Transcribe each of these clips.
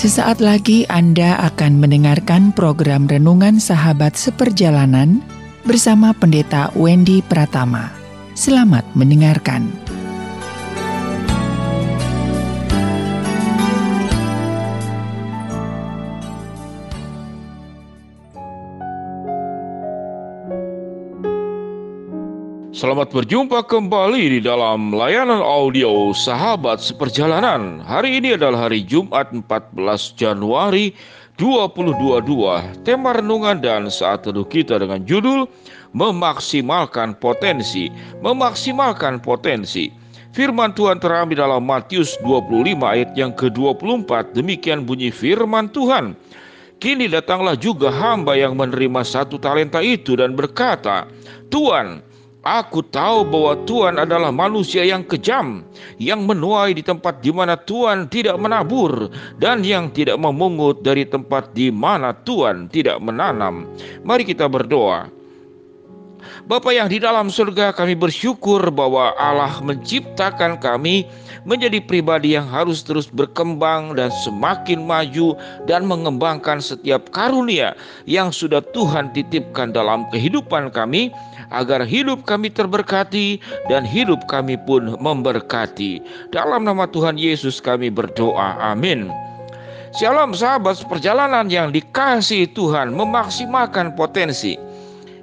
Sesaat lagi Anda akan mendengarkan program Renungan Sahabat Seperjalanan bersama Pendeta Wendy Pratama. Selamat mendengarkan. Selamat berjumpa kembali di dalam layanan audio Sahabat Seperjalanan. Hari ini adalah hari Jumat 14 Januari 2022. Tema renungan dan saat teduh kita dengan judul Memaksimalkan Potensi. Memaksimalkan Potensi. Firman Tuhan terambil dalam Matius 25 ayat yang ke-24. Demikian bunyi firman Tuhan. Kini datanglah juga hamba yang menerima satu talenta itu dan berkata, Tuhan, Aku tahu bahwa Tuhan adalah manusia yang kejam, yang menuai di tempat di mana Tuhan tidak menabur, dan yang tidak memungut dari tempat di mana Tuhan tidak menanam. Mari kita berdoa. Bapa yang di dalam surga kami bersyukur bahwa Allah menciptakan kami menjadi pribadi yang harus terus berkembang dan semakin maju dan mengembangkan setiap karunia yang sudah Tuhan titipkan dalam kehidupan kami agar hidup kami terberkati dan hidup kami pun memberkati. Dalam nama Tuhan Yesus kami berdoa. Amin. Shalom sahabat perjalanan yang dikasih Tuhan memaksimalkan potensi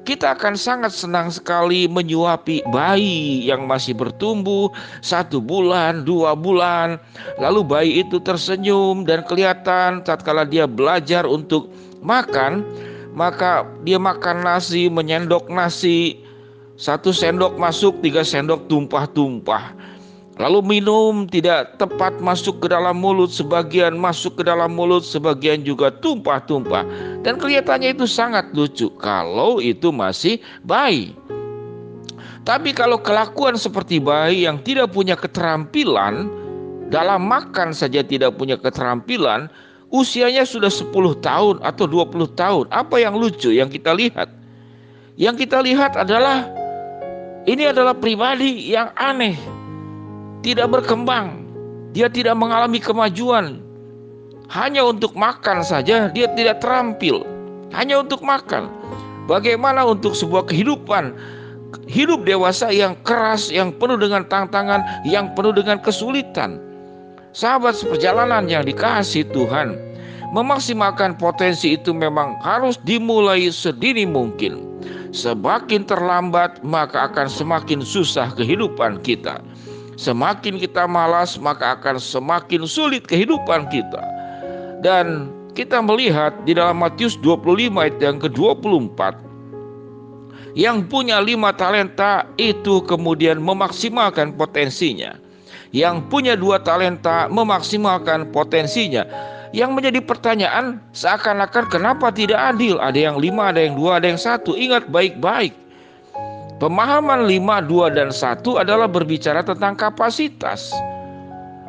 kita akan sangat senang sekali menyuapi bayi yang masih bertumbuh satu bulan, dua bulan. Lalu bayi itu tersenyum dan kelihatan tatkala dia belajar untuk makan, maka dia makan nasi, menyendok nasi. Satu sendok masuk, tiga sendok tumpah-tumpah. Lalu minum tidak tepat masuk ke dalam mulut, sebagian masuk ke dalam mulut, sebagian juga tumpah-tumpah. Dan kelihatannya itu sangat lucu kalau itu masih bayi. Tapi kalau kelakuan seperti bayi yang tidak punya keterampilan, dalam makan saja tidak punya keterampilan, usianya sudah 10 tahun atau 20 tahun. Apa yang lucu yang kita lihat? Yang kita lihat adalah ini adalah pribadi yang aneh tidak berkembang, dia tidak mengalami kemajuan. Hanya untuk makan saja dia tidak terampil. Hanya untuk makan. Bagaimana untuk sebuah kehidupan hidup dewasa yang keras, yang penuh dengan tantangan, yang penuh dengan kesulitan. Sahabat seperjalanan yang dikasih Tuhan, memaksimalkan potensi itu memang harus dimulai sedini mungkin. Semakin terlambat, maka akan semakin susah kehidupan kita. Semakin kita malas, maka akan semakin sulit kehidupan kita. Dan kita melihat di dalam Matius 25 ayat yang ke-24 yang punya lima talenta itu kemudian memaksimalkan potensinya. Yang punya dua talenta memaksimalkan potensinya. Yang menjadi pertanyaan seakan-akan kenapa tidak adil? Ada yang lima, ada yang dua, ada yang satu. Ingat baik-baik Pemahaman 5, 2, dan 1 adalah berbicara tentang kapasitas.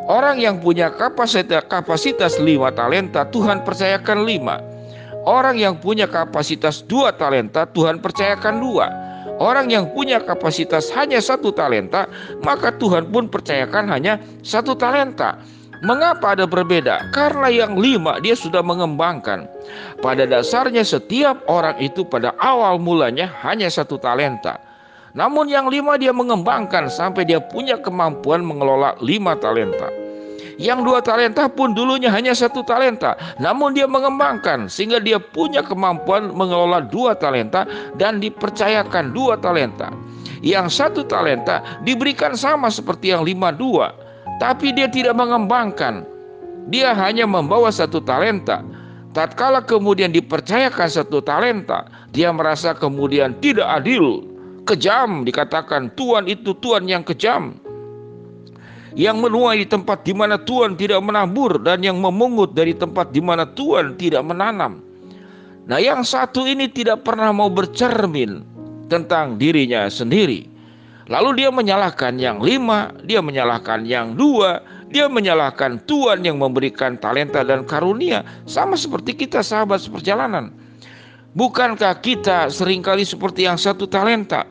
Orang yang punya kapasitas, kapasitas 5 talenta, Tuhan percayakan 5. Orang yang punya kapasitas 2 talenta, Tuhan percayakan 2. Orang yang punya kapasitas hanya satu talenta, maka Tuhan pun percayakan hanya satu talenta. Mengapa ada berbeda? Karena yang lima dia sudah mengembangkan. Pada dasarnya setiap orang itu pada awal mulanya hanya satu talenta. Namun yang lima dia mengembangkan sampai dia punya kemampuan mengelola lima talenta. Yang dua talenta pun dulunya hanya satu talenta, namun dia mengembangkan sehingga dia punya kemampuan mengelola dua talenta dan dipercayakan dua talenta. Yang satu talenta diberikan sama seperti yang lima dua, tapi dia tidak mengembangkan. Dia hanya membawa satu talenta. Tatkala kemudian dipercayakan satu talenta, dia merasa kemudian tidak adil kejam dikatakan Tuhan itu Tuhan yang kejam yang menuai di tempat di mana Tuhan tidak menabur dan yang memungut dari tempat di mana Tuhan tidak menanam. Nah, yang satu ini tidak pernah mau bercermin tentang dirinya sendiri. Lalu dia menyalahkan yang lima, dia menyalahkan yang dua, dia menyalahkan Tuhan yang memberikan talenta dan karunia, sama seperti kita sahabat seperjalanan. Bukankah kita sering kali seperti yang satu talenta?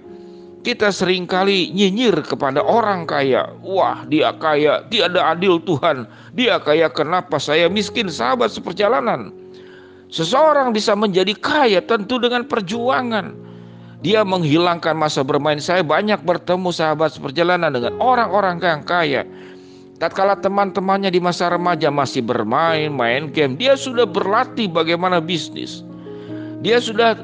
Kita sering kali nyinyir kepada orang kaya. Wah, dia kaya, tiada adil Tuhan. Dia kaya, kenapa saya miskin? Sahabat seperjalanan. Seseorang bisa menjadi kaya tentu dengan perjuangan. Dia menghilangkan masa bermain. Saya banyak bertemu sahabat seperjalanan dengan orang-orang yang kaya. Tatkala teman-temannya di masa remaja masih bermain, main game, dia sudah berlatih bagaimana bisnis. Dia sudah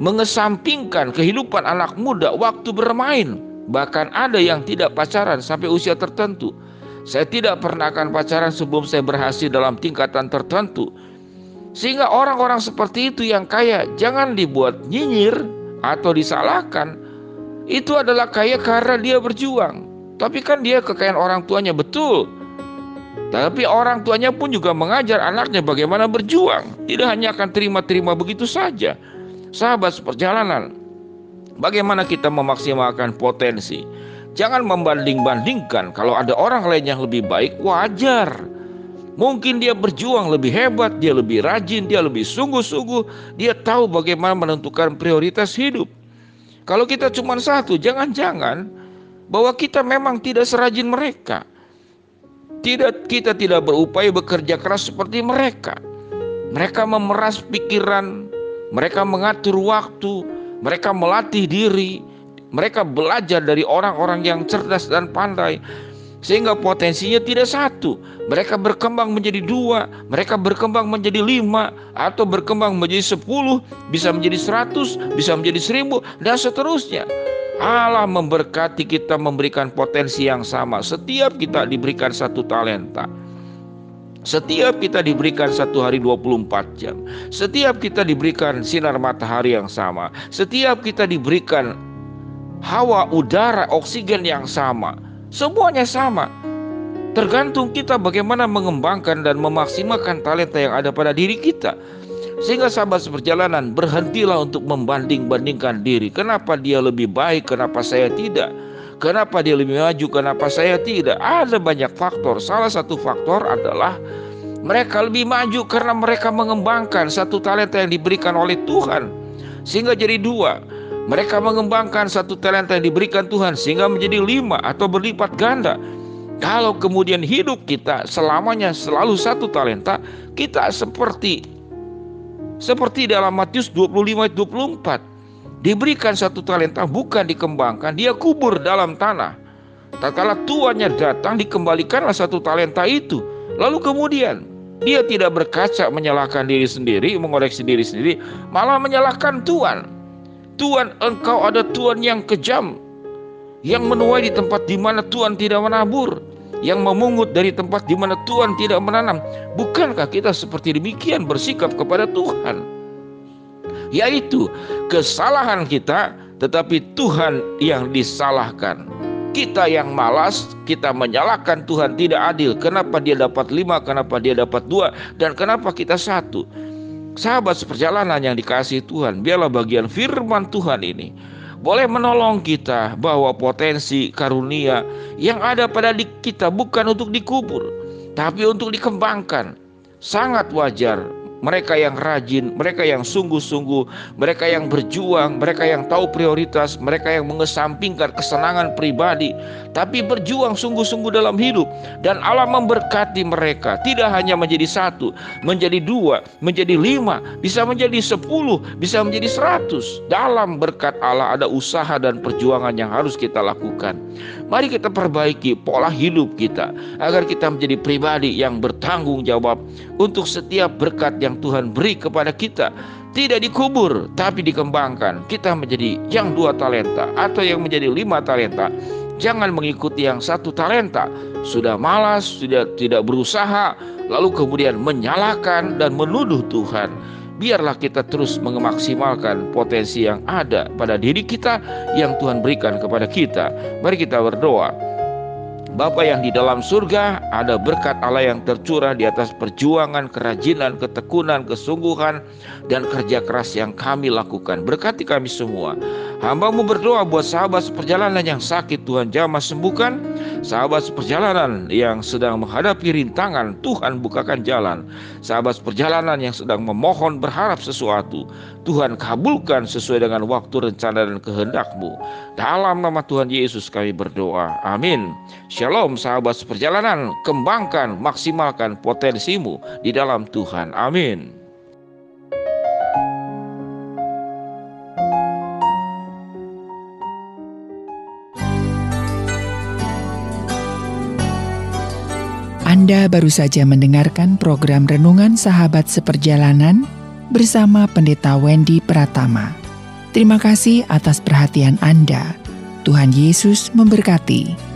mengesampingkan kehidupan anak muda waktu bermain. Bahkan ada yang tidak pacaran sampai usia tertentu. Saya tidak pernah akan pacaran sebelum saya berhasil dalam tingkatan tertentu. Sehingga orang-orang seperti itu yang kaya jangan dibuat nyinyir atau disalahkan. Itu adalah kaya karena dia berjuang. Tapi kan dia kekayaan orang tuanya betul. Tapi orang tuanya pun juga mengajar anaknya bagaimana berjuang. Tidak hanya akan terima-terima begitu saja Sahabat seperjalanan, bagaimana kita memaksimalkan potensi? Jangan membanding-bandingkan. Kalau ada orang lain yang lebih baik, wajar. Mungkin dia berjuang lebih hebat, dia lebih rajin, dia lebih sungguh-sungguh, dia tahu bagaimana menentukan prioritas hidup. Kalau kita cuma satu, jangan-jangan bahwa kita memang tidak serajin mereka. Tidak kita tidak berupaya bekerja keras seperti mereka. Mereka memeras pikiran, mereka mengatur waktu, mereka melatih diri, mereka belajar dari orang-orang yang cerdas dan pandai. Sehingga potensinya tidak satu, mereka berkembang menjadi dua, mereka berkembang menjadi lima, atau berkembang menjadi sepuluh, bisa menjadi seratus, bisa menjadi seribu, dan seterusnya. Allah memberkati kita memberikan potensi yang sama. Setiap kita diberikan satu talenta. Setiap kita diberikan satu hari 24 jam. Setiap kita diberikan sinar matahari yang sama. Setiap kita diberikan hawa, udara, oksigen yang sama. Semuanya sama. Tergantung kita bagaimana mengembangkan dan memaksimalkan talenta yang ada pada diri kita. Sehingga sahabat seperjalanan berhentilah untuk membanding-bandingkan diri. Kenapa dia lebih baik, kenapa saya tidak? Kenapa dia lebih maju? Kenapa saya tidak? Ada banyak faktor. Salah satu faktor adalah mereka lebih maju karena mereka mengembangkan satu talenta yang diberikan oleh Tuhan sehingga jadi dua. Mereka mengembangkan satu talenta yang diberikan Tuhan sehingga menjadi lima atau berlipat ganda. Kalau kemudian hidup kita selamanya selalu satu talenta, kita seperti seperti dalam Matius 25 24 diberikan satu talenta bukan dikembangkan, dia kubur dalam tanah. Tak kala tuannya datang dikembalikanlah satu talenta itu. Lalu kemudian dia tidak berkaca menyalahkan diri sendiri, mengoreksi diri sendiri, malah menyalahkan Tuhan. Tuhan, engkau ada Tuhan yang kejam, yang menuai di tempat di mana Tuhan tidak menabur, yang memungut dari tempat di mana Tuhan tidak menanam. Bukankah kita seperti demikian bersikap kepada Tuhan? Yaitu kesalahan kita, tetapi Tuhan yang disalahkan. Kita yang malas, kita menyalahkan Tuhan tidak adil. Kenapa dia dapat lima, kenapa dia dapat dua, dan kenapa kita satu? Sahabat seperjalanan yang dikasih Tuhan, biarlah bagian firman Tuhan ini boleh menolong kita bahwa potensi karunia yang ada pada kita bukan untuk dikubur, tapi untuk dikembangkan. Sangat wajar mereka yang rajin, mereka yang sungguh-sungguh, mereka yang berjuang, mereka yang tahu prioritas, mereka yang mengesampingkan kesenangan pribadi, tapi berjuang sungguh-sungguh dalam hidup. Dan Allah memberkati mereka, tidak hanya menjadi satu, menjadi dua, menjadi lima, bisa menjadi sepuluh, bisa menjadi seratus. Dalam berkat Allah ada usaha dan perjuangan yang harus kita lakukan. Mari kita perbaiki pola hidup kita, agar kita menjadi pribadi yang bertanggung jawab untuk setiap berkat yang yang Tuhan beri kepada kita. Tidak dikubur tapi dikembangkan. Kita menjadi yang dua talenta atau yang menjadi lima talenta. Jangan mengikuti yang satu talenta. Sudah malas sudah tidak berusaha lalu kemudian menyalahkan dan menuduh Tuhan. Biarlah kita terus memaksimalkan potensi yang ada pada diri kita yang Tuhan berikan kepada kita. Mari kita berdoa Bapa yang di dalam surga, ada berkat Allah yang tercurah di atas perjuangan, kerajinan, ketekunan, kesungguhan, dan kerja keras yang kami lakukan. Berkati kami semua, Hambamu berdoa buat sahabat seperjalanan yang sakit Tuhan jamah sembuhkan. Sahabat seperjalanan yang sedang menghadapi rintangan Tuhan bukakan jalan. Sahabat seperjalanan yang sedang memohon berharap sesuatu. Tuhan kabulkan sesuai dengan waktu rencana dan kehendakmu. Dalam nama Tuhan Yesus kami berdoa. Amin. Shalom sahabat seperjalanan. Kembangkan, maksimalkan potensimu di dalam Tuhan. Amin. Anda baru saja mendengarkan program Renungan Sahabat Seperjalanan bersama Pendeta Wendy Pratama. Terima kasih atas perhatian Anda. Tuhan Yesus memberkati.